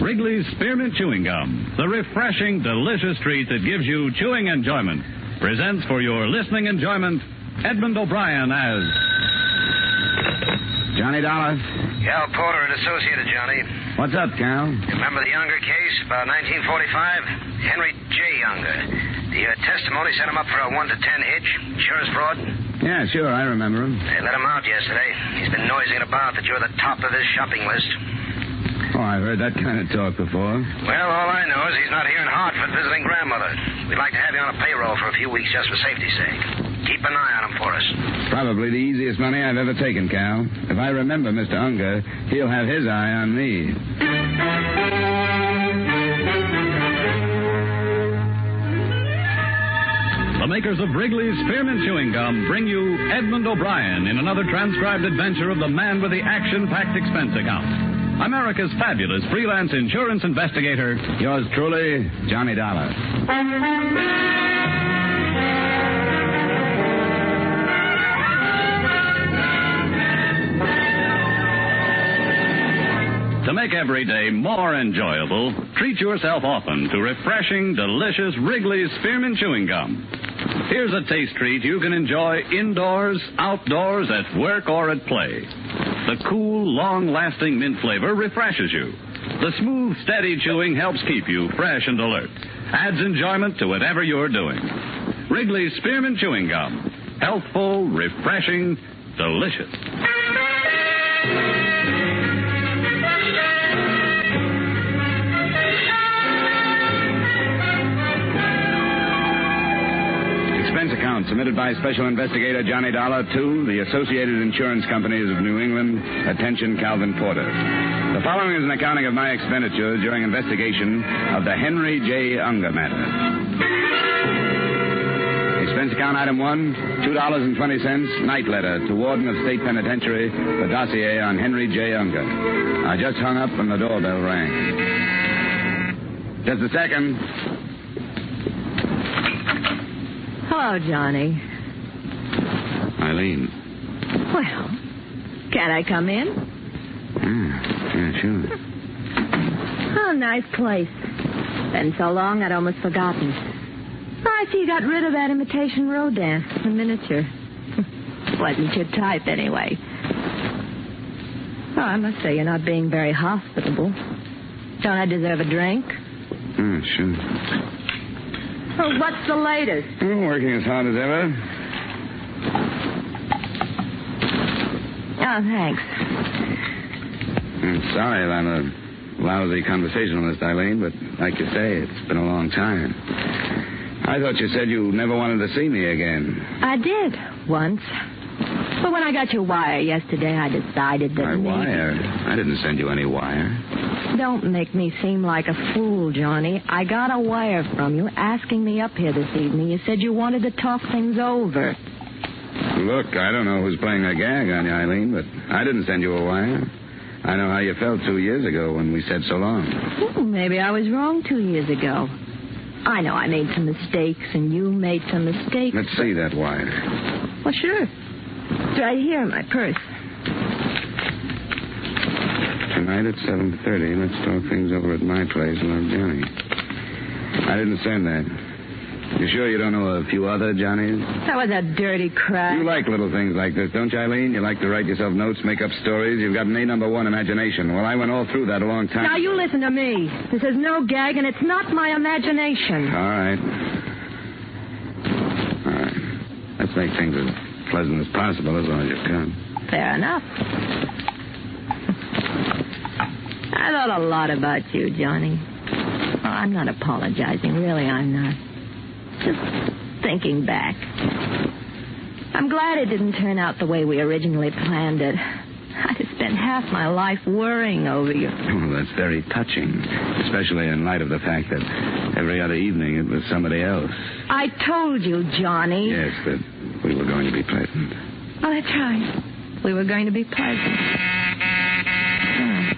Wrigley's Spearmint Chewing Gum, the refreshing, delicious treat that gives you chewing enjoyment, presents for your listening enjoyment Edmund O'Brien as Johnny Dollar. Cal Porter and Associated, Johnny. What's up, Cal? Remember the Unger case, about 1945? Henry J. Unger. The uh, testimony sent him up for a 1 to 10 hitch. Insurance fraud. Yeah, sure, I remember him. They let him out yesterday. He's been noising about that you're the top of his shopping list. Oh, I've heard that kind of talk before. Well, all I know is he's not here in Hartford visiting grandmother. We'd like to have you on a payroll for a few weeks just for safety's sake. Keep an eye on him for us. Probably the easiest money I've ever taken, Cal. If I remember Mr. Unger, he'll have his eye on me. the makers of Wrigley's Spearmint Chewing Gum bring you Edmund O'Brien in another transcribed adventure of the man with the action packed expense account. America's fabulous freelance insurance investigator, Yours truly, Johnny Dollar. To make every day more enjoyable, treat yourself often to refreshing, delicious Wrigley's Spearmint Chewing Gum. Here's a taste treat you can enjoy indoors, outdoors, at work, or at play. The cool, long-lasting mint flavor refreshes you. The smooth, steady chewing helps keep you fresh and alert. Adds enjoyment to whatever you're doing. Wrigley's Spearmint Chewing Gum. Healthful, refreshing, delicious. Submitted by Special Investigator Johnny Dollar to the Associated Insurance Companies of New England. Attention, Calvin Porter. The following is an accounting of my expenditures during investigation of the Henry J. Unger matter. Expense account item one, $2.20, night letter to Warden of State Penitentiary, the dossier on Henry J. Unger. I just hung up and the doorbell rang. Just a second. Hello, Johnny. Eileen. Well, can I come in? Yeah, yeah, sure. Oh, nice place. Been so long I'd almost forgotten. Oh, I see you got rid of that imitation Rodin, the miniature. Wasn't your type, anyway. Oh, I must say, you're not being very hospitable. Don't I deserve a drink? Yeah, sure. What's the latest? Oh, working as hard as ever. Oh, thanks. I'm sorry about a lousy conversationalist, Eileen, but like you say, it's been a long time. I thought you said you never wanted to see me again. I did, once. But when I got your wire yesterday, I decided that My maybe... wire. I didn't send you any wire. Don't make me seem like a fool, Johnny. I got a wire from you asking me up here this evening. You said you wanted to talk things over. Look, I don't know who's playing a gag on you, Eileen, but I didn't send you a wire. I know how you felt two years ago when we said so long. Oh, maybe I was wrong two years ago. I know I made some mistakes, and you made some mistakes. Let's see that wire. Well, sure. It's right here in my purse. Tonight at 7.30, let's talk things over at my place. Love, Johnny. I didn't send that. You sure you don't know a few other Johnnies? That was a dirty crack. You like little things like this, don't you, Eileen? You like to write yourself notes, make up stories. You've got an A number one imagination. Well, I went all through that a long time Now, you listen to me. This is no gag, and it's not my imagination. All right. All right. Let's make things as pleasant as possible as long as you can. Fair enough. I thought a lot about you, Johnny. Oh, I'm not apologizing. Really, I'm not. Just thinking back. I'm glad it didn't turn out the way we originally planned it. I'd have spent half my life worrying over you. Oh, that's very touching, especially in light of the fact that every other evening it was somebody else. I told you, Johnny. Yes, we were going to be pleasant. Oh, that's right. We were going to be pleasant. Hmm.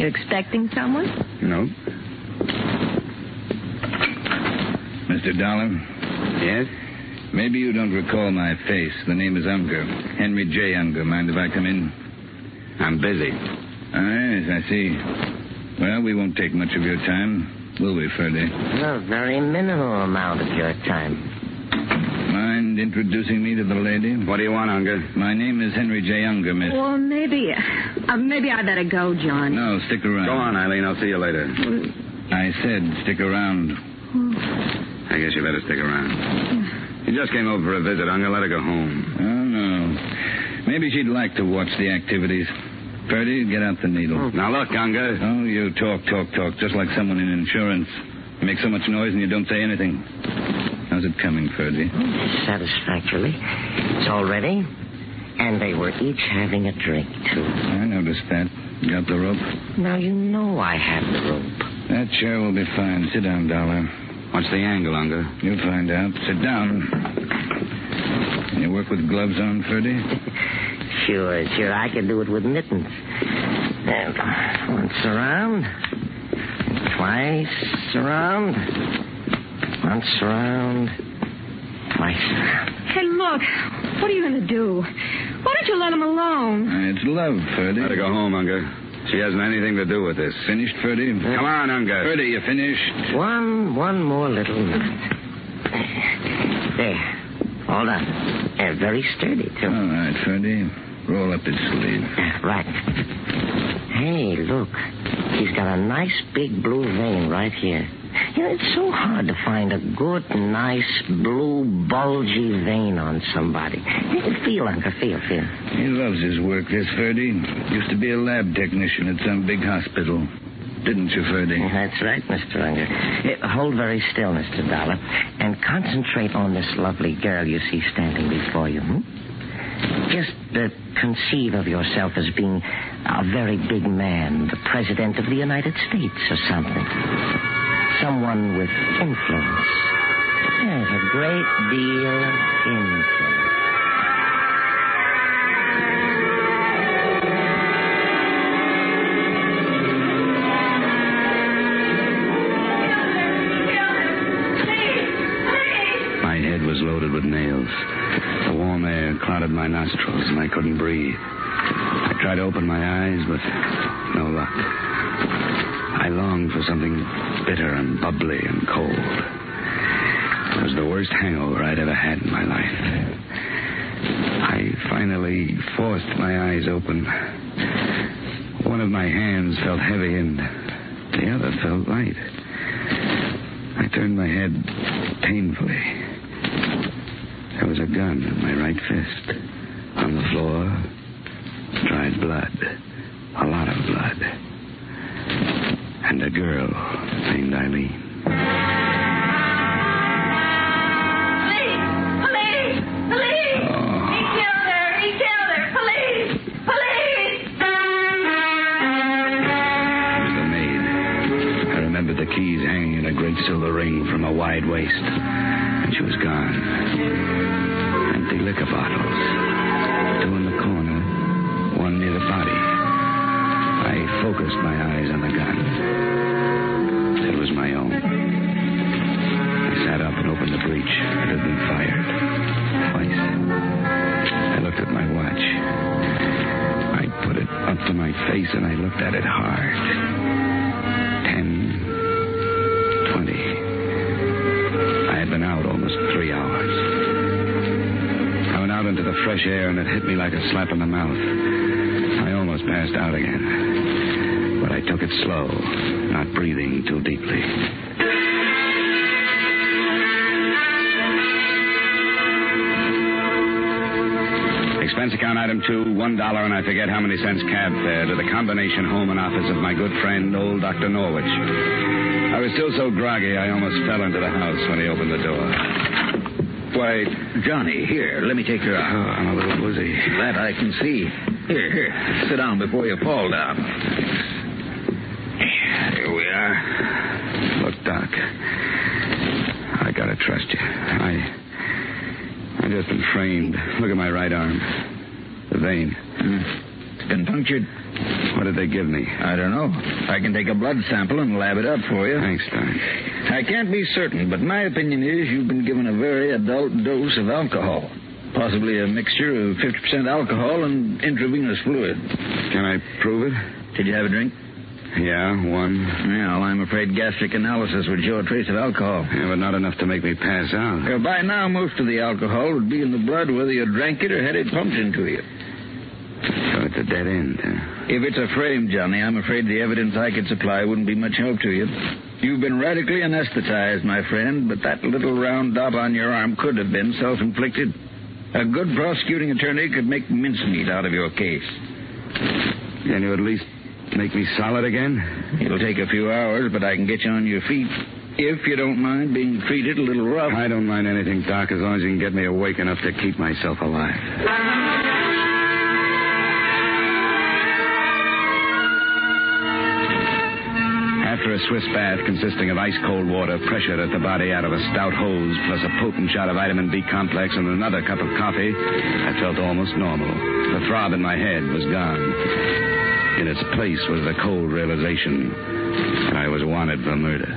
You expecting someone? No? Mr. Dollar, Yes? maybe you don't recall my face. The name is Unger. Henry J. Unger. Mind if I come in? I'm busy. Ah, yes, I see. Well, we won't take much of your time, will we, Ferdy? A very minimal amount of your time. Mind introducing me to the lady? What do you want, Unger? My name is Henry J. Unger, miss. Well, maybe. Uh, maybe I better go, John. No, stick around. Go on, Eileen. I'll see you later. I said stick around. I guess you better stick around. You just came over for a visit, Unger. Let her go home. Oh, no. Maybe she'd like to watch the activities. Ferdy, get out the needle. Now, look, Unger. Oh, you talk, talk, talk, just like someone in insurance. You make so much noise and you don't say anything. How's it coming, Ferdy? Satisfactorily. It's all ready. And they were each having a drink, too. I noticed that. Got the rope? Now, you know I have the rope. That chair will be fine. Sit down, Dollar. What's the angle, Unger? You'll find out. Sit down. Can you work with gloves on, Ferdy? Sure, sure. I can do it with mittens. And once around. Twice around. Once around. Twice around. Hey, look. What are you going to do? Why don't you let him alone? Uh, It's love, Ferdy. Let her go home, Unger. She hasn't anything to do with this. Finished, Ferdy? Come on, Unger. Ferdy, you finished? One, one more little minute. There. All done. Uh, very sturdy, too. All right, Ferdy. Roll up his sleeve. Uh, Right. Hey, look. He's got a nice big blue vein right here. You know, it's so hard to find a good, nice, blue, bulgy vein on somebody. Feel, Uncle, feel, feel. He loves his work, this Ferdy. Used to be a lab technician at some big hospital. Didn't you, Ferdy? That's right, Mr. Unger. Uh, hold very still, Mr. Dollar, and concentrate on this lovely girl you see standing before you. Hmm? Just uh, conceive of yourself as being a very big man, the President of the United States or something. Someone with influence. Yes, a great deal of influence. My head was loaded with nails. The warm air clouded my nostrils, and I couldn't breathe. I tried to open my eyes, but no luck. Longed for something bitter and bubbly and cold. It was the worst hangover I'd ever had in my life. I finally forced my eyes open. One of my hands felt heavy, and the other felt light. I turned my head painfully. There was a gun in my right fist. On the floor, dried blood. A lot of blood. And a girl named Eileen. Police! Police! Police! He oh. killed her! He killed her! Police! Police! It was the maid. I remembered the keys hanging in a great silver ring from a wide waist. And she was gone. Empty liquor bottles. And looked at it hard. Ten, twenty. I had been out almost three hours. I went out into the fresh air and it hit me like a slap in the mouth. I almost passed out again. But I took it slow, not breathing too deeply. Account item two, one dollar and I forget how many cents cab fare to the combination home and office of my good friend, old Dr. Norwich. I was still so groggy I almost fell into the house when he opened the door. Why, Johnny, here, let me take your arm. oh. I'm a little woozy. That I can see. Here, here. Sit down before you fall down. Here we are. Look, Doc. I gotta trust you. I. I just been framed. Look at my right arm. Vein. It's been punctured. What did they give me? I don't know. I can take a blood sample and lab it up for you. Thanks, Doc. I can't be certain, but my opinion is you've been given a very adult dose of alcohol. Possibly a mixture of 50% alcohol and intravenous fluid. Can I prove it? Did you have a drink? Yeah, one. Well, I'm afraid gastric analysis would show a trace of alcohol. Yeah, but not enough to make me pass out. Uh, by now, most of the alcohol would be in the blood whether you drank it or had it pumped into you. So it's a dead end, huh? If it's a frame, Johnny, I'm afraid the evidence I could supply wouldn't be much help to you. You've been radically anesthetized, my friend, but that little round dot on your arm could have been self inflicted. A good prosecuting attorney could make mincemeat out of your case. Can you at least make me solid again? It'll take a few hours, but I can get you on your feet. If you don't mind being treated a little rough. I don't mind anything, Doc, as long as you can get me awake enough to keep myself alive. A Swiss bath consisting of ice cold water pressured at the body out of a stout hose, plus a potent shot of vitamin B complex and another cup of coffee, I felt almost normal. The throb in my head was gone. In its place was the cold realization that I was wanted for murder.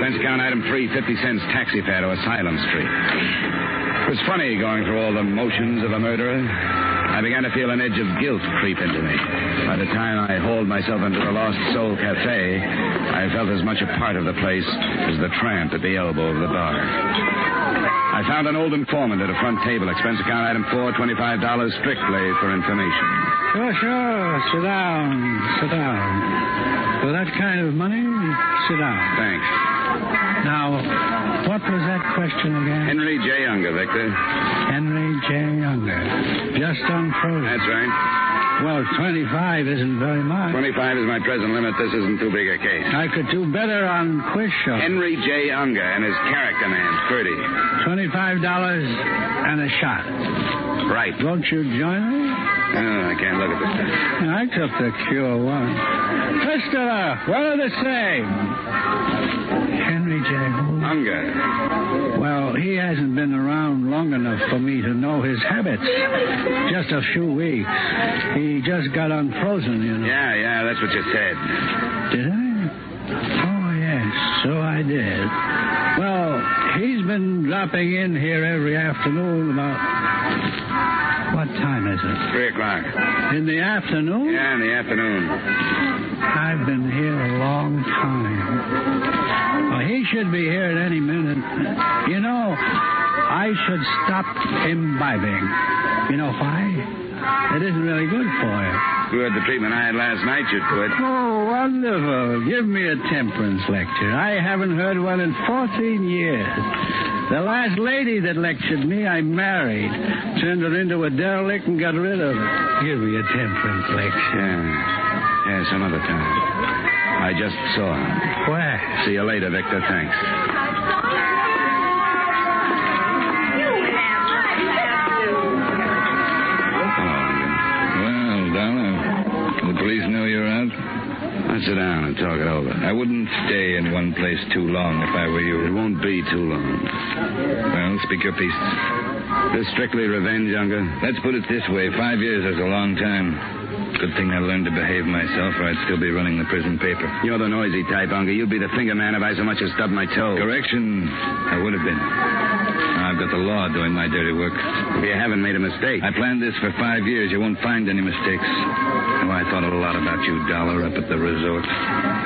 Expense account item three, 50 cents taxi fare to Asylum Street. It was funny going through all the motions of a murderer. I began to feel an edge of guilt creep into me. By the time I hauled myself into the Lost Soul Cafe, I felt as much a part of the place as the tramp at the elbow of the bar. I found an old informant at a front table. Expense account item four, $25 strictly for information. Sure, sure. Sit down. Sit down. For that kind of money, sit down. Thanks. Now, what was that question again? Henry J. Unger, Victor. Henry J. Unger. Just unfrozen. That's right. Well, 25 isn't very much. 25 is my present limit. This isn't too big a case. I could do better on quiz show. Henry J. Unger and his character man, Purdy. $25 and a shot. Right. Won't you join me? Oh, I can't look at this stuff. I took the cure once. Mister, what are the same? Henry J. Who? Unger. Well, he hasn't been around long enough for me to know his habits. Just a few weeks. He just got unfrozen, you know. Yeah, yeah, that's what you said. Did I? Oh, yes, so I did. Well, he's been dropping in here every afternoon about. What time is it? Three o'clock. In the afternoon? Yeah, in the afternoon. I've been here a long time. Well, he should be here at any minute. You know, I should stop imbibing. You know why? It isn't really good for you. Good. The treatment I had last night you quit. Oh, wonderful. Give me a temperance lecture. I haven't heard one in 14 years. The last lady that lectured me, I married. Turned her into a derelict and got rid of her. Give me a temperance lecture. Yeah. Yeah, some other time. I just saw her. Where? See you later, Victor. Thanks. Sit down and talk it over. I wouldn't stay in one place too long if I were you. It won't be too long. Well, speak your piece. This strictly revenge, Unger. Let's put it this way five years is a long time. Good thing I learned to behave myself, or I'd still be running the prison paper. You're the noisy type, Unger. You'd be the finger man if I so much as stubbed my toe. Correction, I would have been. I've got the law doing my dirty work. If you haven't made a mistake. I planned this for five years. You won't find any mistakes. Oh, I thought a lot about you, Dollar, up at the resort.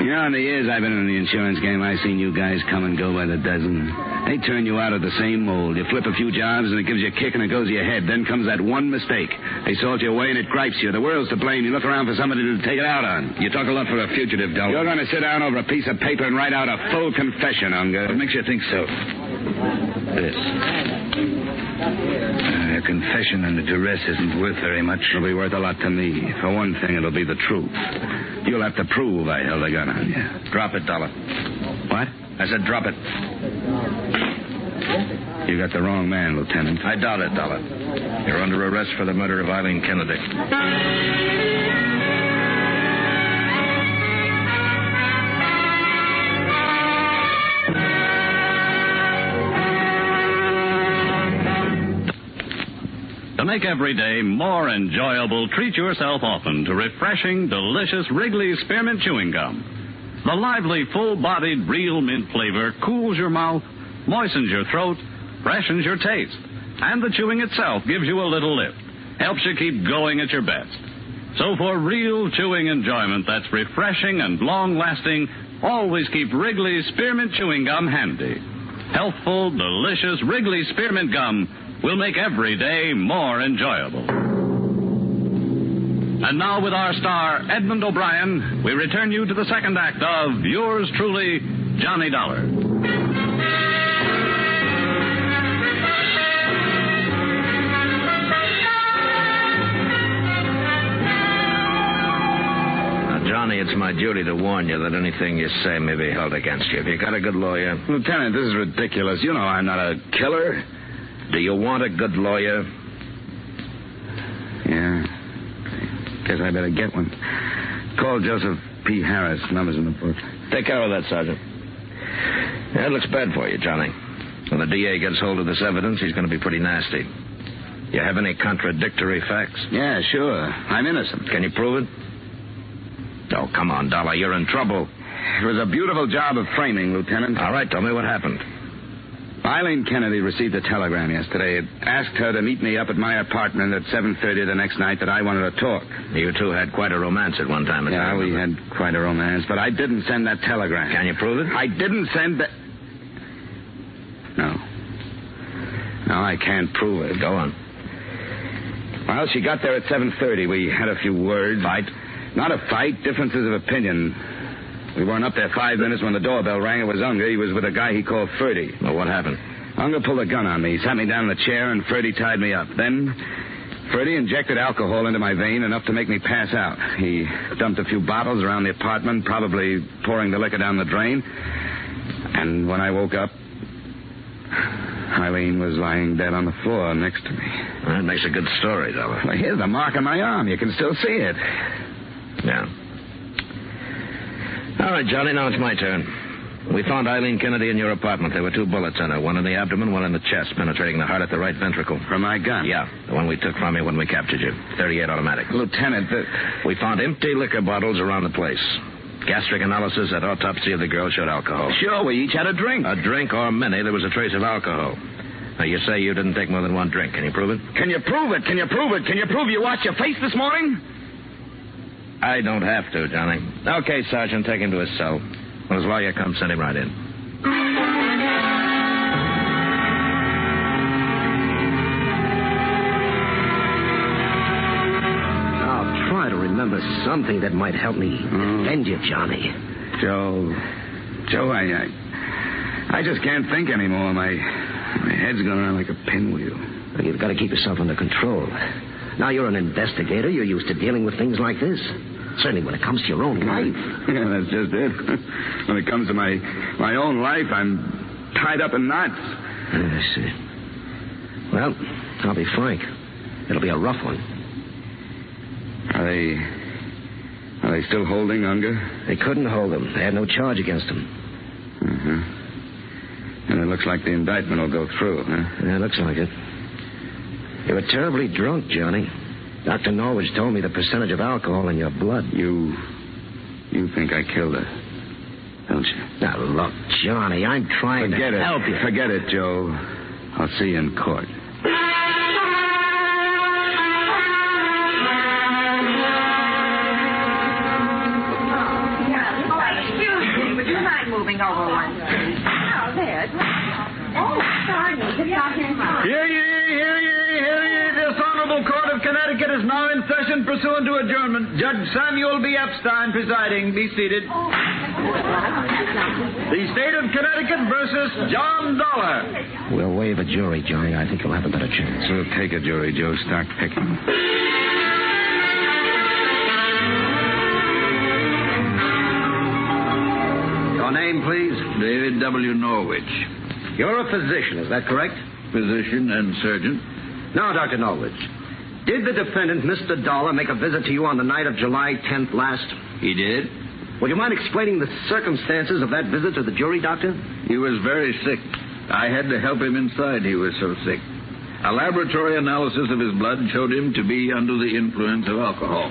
You know, in the years I've been in the insurance game, I've seen you guys come and go by the dozen. They turn you out of the same mold. You flip a few jobs and it gives you a kick and it goes to your head. Then comes that one mistake. They salt you away and it gripes you. The world's to blame. You look around for somebody to take it out on. You talk a lot for a fugitive, Dollar. You're going to sit down over a piece of paper and write out a full confession, Unger. What makes you think so? This. Uh, a confession and a duress isn't worth very much. It'll be worth a lot to me. For one thing, it'll be the truth. You'll have to prove I held a gun on you. Drop it, Dollar. What? I said drop it. You got the wrong man, Lieutenant. I doubt it, Dollar. You're under arrest for the murder of Eileen Kennedy. Make every day more enjoyable, treat yourself often to refreshing, delicious Wrigley's Spearmint Chewing Gum. The lively, full bodied, real mint flavor cools your mouth, moistens your throat, freshens your taste. And the chewing itself gives you a little lift, helps you keep going at your best. So for real chewing enjoyment that's refreshing and long lasting, always keep Wrigley's Spearmint Chewing Gum handy. Healthful, delicious Wrigley's Spearmint Gum will make every day more enjoyable. And now, with our star, Edmund O'Brien, we return you to the second act of yours truly, Johnny Dollar. Now, Johnny, it's my duty to warn you that anything you say may be held against you. Have you got a good lawyer? Lieutenant, this is ridiculous. You know I'm not a killer. Do you want a good lawyer? Yeah. Guess I better get one. Call Joseph P. Harris. Numbers in the book. Take care of that, Sergeant. Yeah, it looks bad for you, Johnny. When the DA gets hold of this evidence, he's going to be pretty nasty. You have any contradictory facts? Yeah, sure. I'm innocent. Can you prove it? Oh, come on, Dollar. You're in trouble. It was a beautiful job of framing, Lieutenant. All right, tell me what happened. Eileen Kennedy received a telegram yesterday. It asked her to meet me up at my apartment at 7.30 the next night that I wanted to talk. You two had quite a romance at one time. Yeah, we had quite a romance, but I didn't send that telegram. Can you prove it? I didn't send that. No. No, I can't prove it. Go on. Well, she got there at 7.30. We had a few words. Fight? Not a fight, differences of opinion. We weren't up there five minutes when the doorbell rang. It was Unger. He was with a guy he called Ferdy. Well, what happened? Unger pulled a gun on me. He sat me down in the chair, and Ferdy tied me up. Then Ferdy injected alcohol into my vein enough to make me pass out. He dumped a few bottles around the apartment, probably pouring the liquor down the drain. And when I woke up, Eileen was lying dead on the floor next to me. That makes a good story, Dollar. Well, here's the mark on my arm. You can still see it. Yeah. All right, Johnny, now it's my turn. We found Eileen Kennedy in your apartment. There were two bullets in her, one in the abdomen, one in the chest, penetrating the heart at the right ventricle. From my gun? Yeah, the one we took from you when we captured you. 38 automatic. Lieutenant, the... We found empty liquor bottles around the place. Gastric analysis at autopsy of the girl showed alcohol. Sure, we each had a drink. A drink or many, there was a trace of alcohol. Now, you say you didn't take more than one drink. Can you prove it? Can you prove it? Can you prove it? Can you prove you washed your face this morning? I don't have to, Johnny. Okay, Sergeant, take him to his cell. When his lawyer comes, send him right in. I'll try to remember something that might help me hmm? defend you, Johnny. Joe, Joe, I, I, I just can't think anymore. My, my head's going around like a pinwheel. Well, You've got to keep yourself under control. Now you're an investigator. You're used to dealing with things like this. Certainly when it comes to your own life. Yeah, that's just it. when it comes to my, my own life, I'm tied up in knots. I see. Well, I'll be frank. It'll be a rough one. Are they, are they still holding Unger? They couldn't hold him. They had no charge against him. Uh-huh. And it looks like the indictment will go through, huh? Yeah, it looks like it. You were terribly drunk, Johnny. Dr. Norwich told me the percentage of alcohol in your blood. You, you think I killed her, don't you? Now, look, Johnny, I'm trying Forget to it. help you. Forget it, Joe. I'll see you in court. In pursuant to adjournment. Judge Samuel B. Epstein presiding. Be seated. The State of Connecticut versus John Dollar. We'll waive a jury, Johnny. I think you'll have a better chance. We'll take a jury, Joe. Start picking. Your name, please? David W. Norwich. You're a physician, is that correct? physician and surgeon. Now, Dr. Norwich, did the defendant, Mr. Dollar, make a visit to you on the night of July 10th last? He did. Would you mind explaining the circumstances of that visit to the jury, Doctor? He was very sick. I had to help him inside, he was so sick. A laboratory analysis of his blood showed him to be under the influence of alcohol.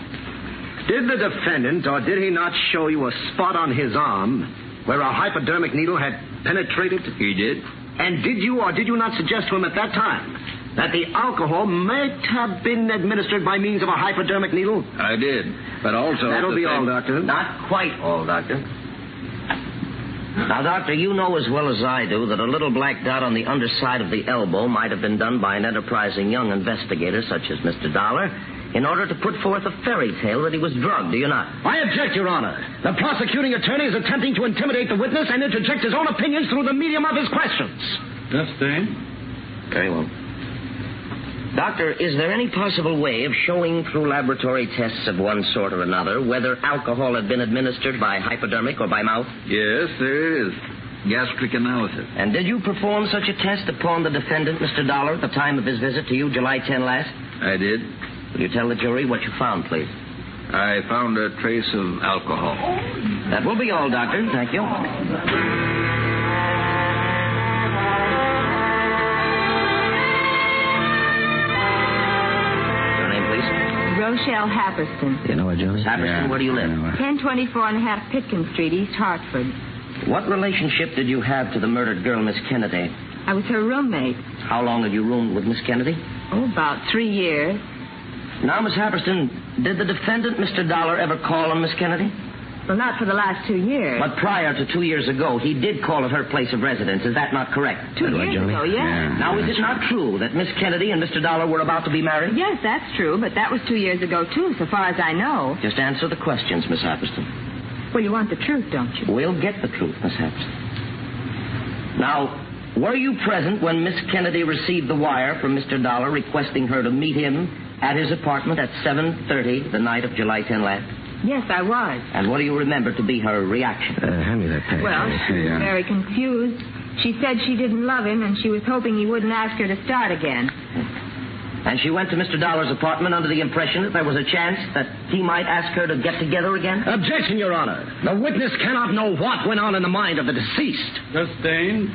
Did the defendant, or did he not show you a spot on his arm where a hypodermic needle had penetrated? He did. And did you or did you not suggest to him at that time that the alcohol might have been administered by means of a hypodermic needle? I did. But also. That'll be all, Doctor. Not quite all, Doctor. Now, Doctor, you know as well as I do that a little black dot on the underside of the elbow might have been done by an enterprising young investigator such as Mr. Dollar in order to put forth a fairy tale that he was drugged, do you not? I object, Your Honor. The prosecuting attorney is attempting to intimidate the witness and interject his own opinions through the medium of his questions. Sustained? Very well. Doctor, is there any possible way of showing through laboratory tests of one sort or another whether alcohol had been administered by hypodermic or by mouth? Yes, there is. Gastric analysis. And did you perform such a test upon the defendant, Mr. Dollar, at the time of his visit to you, July 10 last? I did. Will you tell the jury what you found, please? I found a trace of alcohol. That will be all, Doctor. Thank you. Rochelle Happerston. You know her, Jones? Happerston, where do you live? 1024 and a half Pitkin Street, East Hartford. What relationship did you have to the murdered girl, Miss Kennedy? I was her roommate. How long had you roomed with Miss Kennedy? Oh, about three years. Now, Miss Happerston, did the defendant, Mr. Dollar, ever call on Miss Kennedy? Well, not for the last two years. But prior to two years ago, he did call at her place of residence. Is that not correct? Two years ago, yes. Now, is it not true that Miss Kennedy and Mr. Dollar were about to be married? Yes, that's true, but that was two years ago, too, so far as I know. Just answer the questions, Miss Happerston. Well, you want the truth, don't you? We'll get the truth, Miss Happerston. Now, were you present when Miss Kennedy received the wire from Mr. Dollar requesting her to meet him at his apartment at 7.30 the night of July 10 last? Yes, I was. And what do you remember to be her reaction? Uh, hand me that paper. Well, she was very confused. She said she didn't love him, and she was hoping he wouldn't ask her to start again. And she went to Mr. Dollar's apartment under the impression that there was a chance that he might ask her to get together again? Objection, Your Honor. The witness cannot know what went on in the mind of the deceased. Sustained,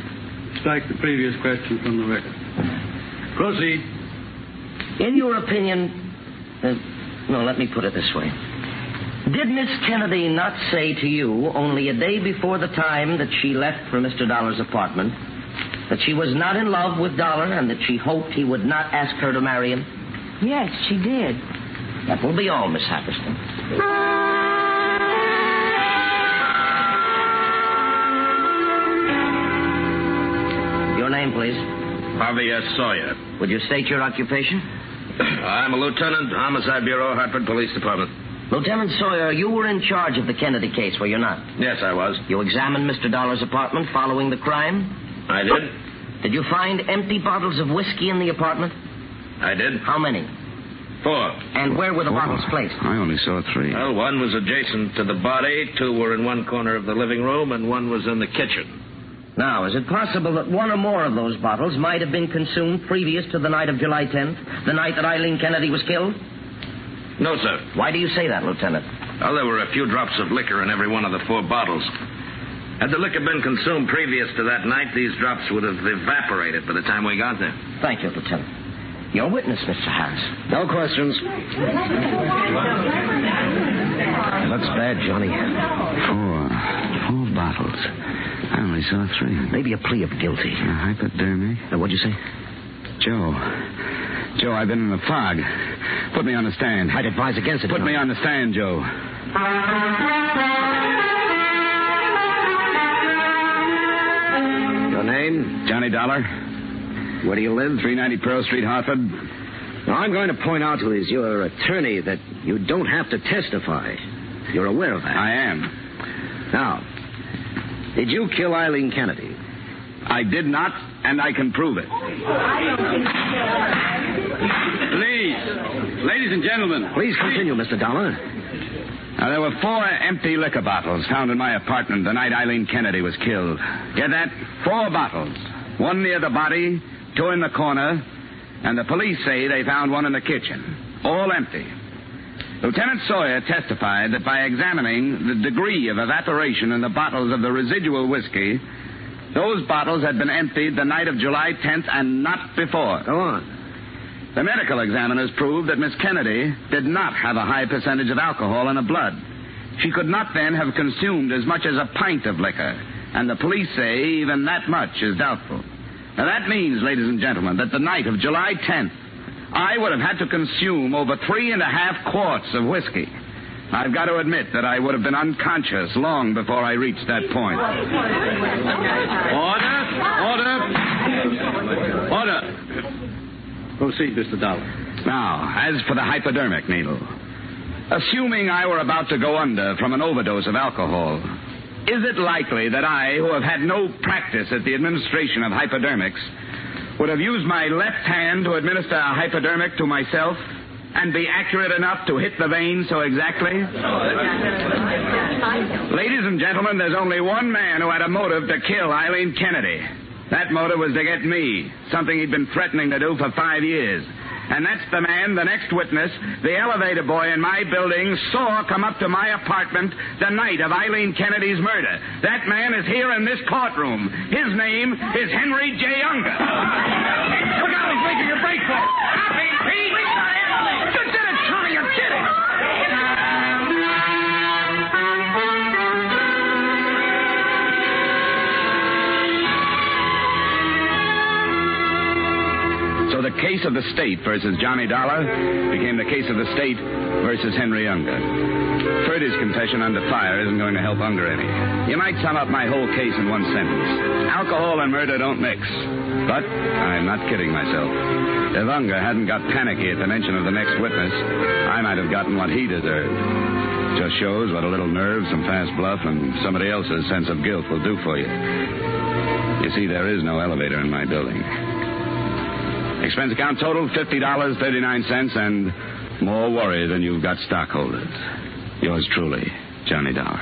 strike the previous question from the record. Proceed. In your opinion, uh, no, let me put it this way. Did Miss Kennedy not say to you only a day before the time that she left for Mr. Dollar's apartment that she was not in love with Dollar and that she hoped he would not ask her to marry him? Yes, she did. That will be all, Miss Happerston. Your name, please. Javier Sawyer. Would you state your occupation? I'm a lieutenant, Homicide Bureau, Hartford Police Department. Lieutenant Sawyer, you were in charge of the Kennedy case, were you not? Yes, I was. You examined Mr. Dollar's apartment following the crime? I did. Did you find empty bottles of whiskey in the apartment? I did. How many? Four. And where were the bottles placed? I only saw three. Well, one was adjacent to the body, two were in one corner of the living room, and one was in the kitchen. Now, is it possible that one or more of those bottles might have been consumed previous to the night of July 10th, the night that Eileen Kennedy was killed? No, sir. Why do you say that, Lieutenant? Well, there were a few drops of liquor in every one of the four bottles. Had the liquor been consumed previous to that night, these drops would have evaporated by the time we got there. Thank you, Lieutenant. Your witness, Mr. Harris. No questions. Looks bad, Johnny. Four. Four bottles. I only saw three. Maybe a plea of guilty. A hypodermic? Uh, what'd you say? Joe. Joe, I've been in the fog. Put me on the stand. I'd advise against it. Put me on the stand, Joe. Your name? Johnny Dollar, Where do you live? 390 Pearl Street, Hartford. Now, I'm going to point out to his, your attorney that you don't have to testify. You're aware of that. I am. Now, did you kill Eileen Kennedy? I did not, and I can prove it. Please, ladies and gentlemen. Please continue, Mr. Dollar. Now, there were four empty liquor bottles found in my apartment the night Eileen Kennedy was killed. Get that? Four bottles. One near the body, two in the corner, and the police say they found one in the kitchen, all empty. Lieutenant Sawyer testified that by examining the degree of evaporation in the bottles of the residual whiskey, those bottles had been emptied the night of July 10th and not before. Go on. The medical examiners proved that Miss Kennedy did not have a high percentage of alcohol in her blood. She could not then have consumed as much as a pint of liquor, and the police say even that much is doubtful. Now that means, ladies and gentlemen, that the night of July 10th, I would have had to consume over three and a half quarts of whiskey. I've got to admit that I would have been unconscious long before I reached that point. Order! Order! Proceed, Mr. Dollar. Now, as for the hypodermic needle, assuming I were about to go under from an overdose of alcohol, is it likely that I, who have had no practice at the administration of hypodermics, would have used my left hand to administer a hypodermic to myself and be accurate enough to hit the vein so exactly? Ladies and gentlemen, there's only one man who had a motive to kill Eileen Kennedy. That motive was to get me, something he'd been threatening to do for five years. And that's the man, the next witness, the elevator boy in my building, saw come up to my apartment the night of Eileen Kennedy's murder. That man is here in this courtroom. His name is Henry J. Unger. Look out, he's making a break for it. Copy, Pete! Of the state versus Johnny Dollar became the case of the state versus Henry Unger. Ferdy's confession under fire isn't going to help Unger any. You might sum up my whole case in one sentence. Alcohol and murder don't mix. But I'm not kidding myself. If Unger hadn't got panicky at the mention of the next witness, I might have gotten what he deserved. Just shows what a little nerve, some fast bluff, and somebody else's sense of guilt will do for you. You see, there is no elevator in my building. Expense account total $50.39 and more worry than you've got stockholders. Yours truly, Johnny Dollar.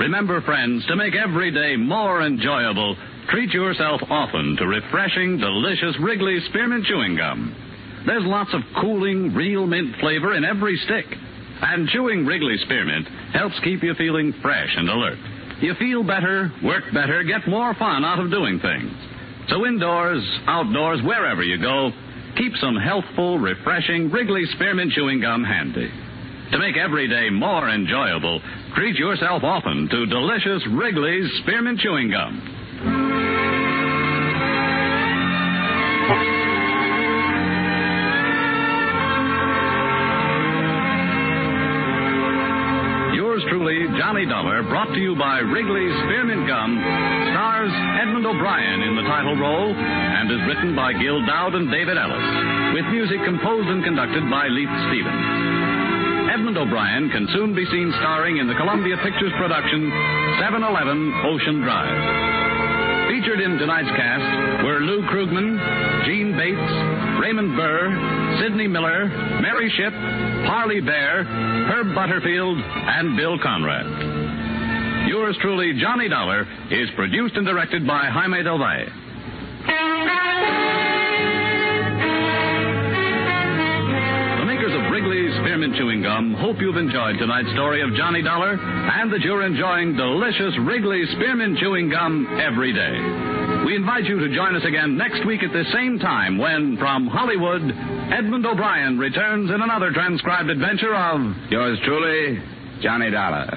Remember, friends, to make every day more enjoyable, treat yourself often to refreshing, delicious Wrigley Spearmint Chewing Gum. There's lots of cooling, real mint flavor in every stick. And chewing Wrigley Spearmint helps keep you feeling fresh and alert. You feel better, work better, get more fun out of doing things. So indoors, outdoors, wherever you go, keep some healthful, refreshing Wrigley Spearmint Chewing Gum handy. To make every day more enjoyable, treat yourself often to delicious Wrigley's Spearmint Chewing Gum. Dollar, brought to you by Wrigley's Spearmint Gum, stars Edmund O'Brien in the title role and is written by Gil Doud and David Ellis, with music composed and conducted by Leith Stevens. Edmund O'Brien can soon be seen starring in the Columbia Pictures production 711 Ocean Drive. Featured in tonight's cast were Lou Krugman, Jeanne Bates, Raymond Burr, Sidney Miller, Mary Shipp, Harley Bear, Herb Butterfield, and Bill Conrad. Yours truly, Johnny Dollar, is produced and directed by Jaime Del Valle. Spearmint Chewing Gum hope you've enjoyed tonight's story of Johnny Dollar and that you're enjoying delicious Wrigley's Spearmint Chewing Gum every day. We invite you to join us again next week at the same time when, from Hollywood, Edmund O'Brien returns in another transcribed adventure of Yours truly, Johnny Dollar.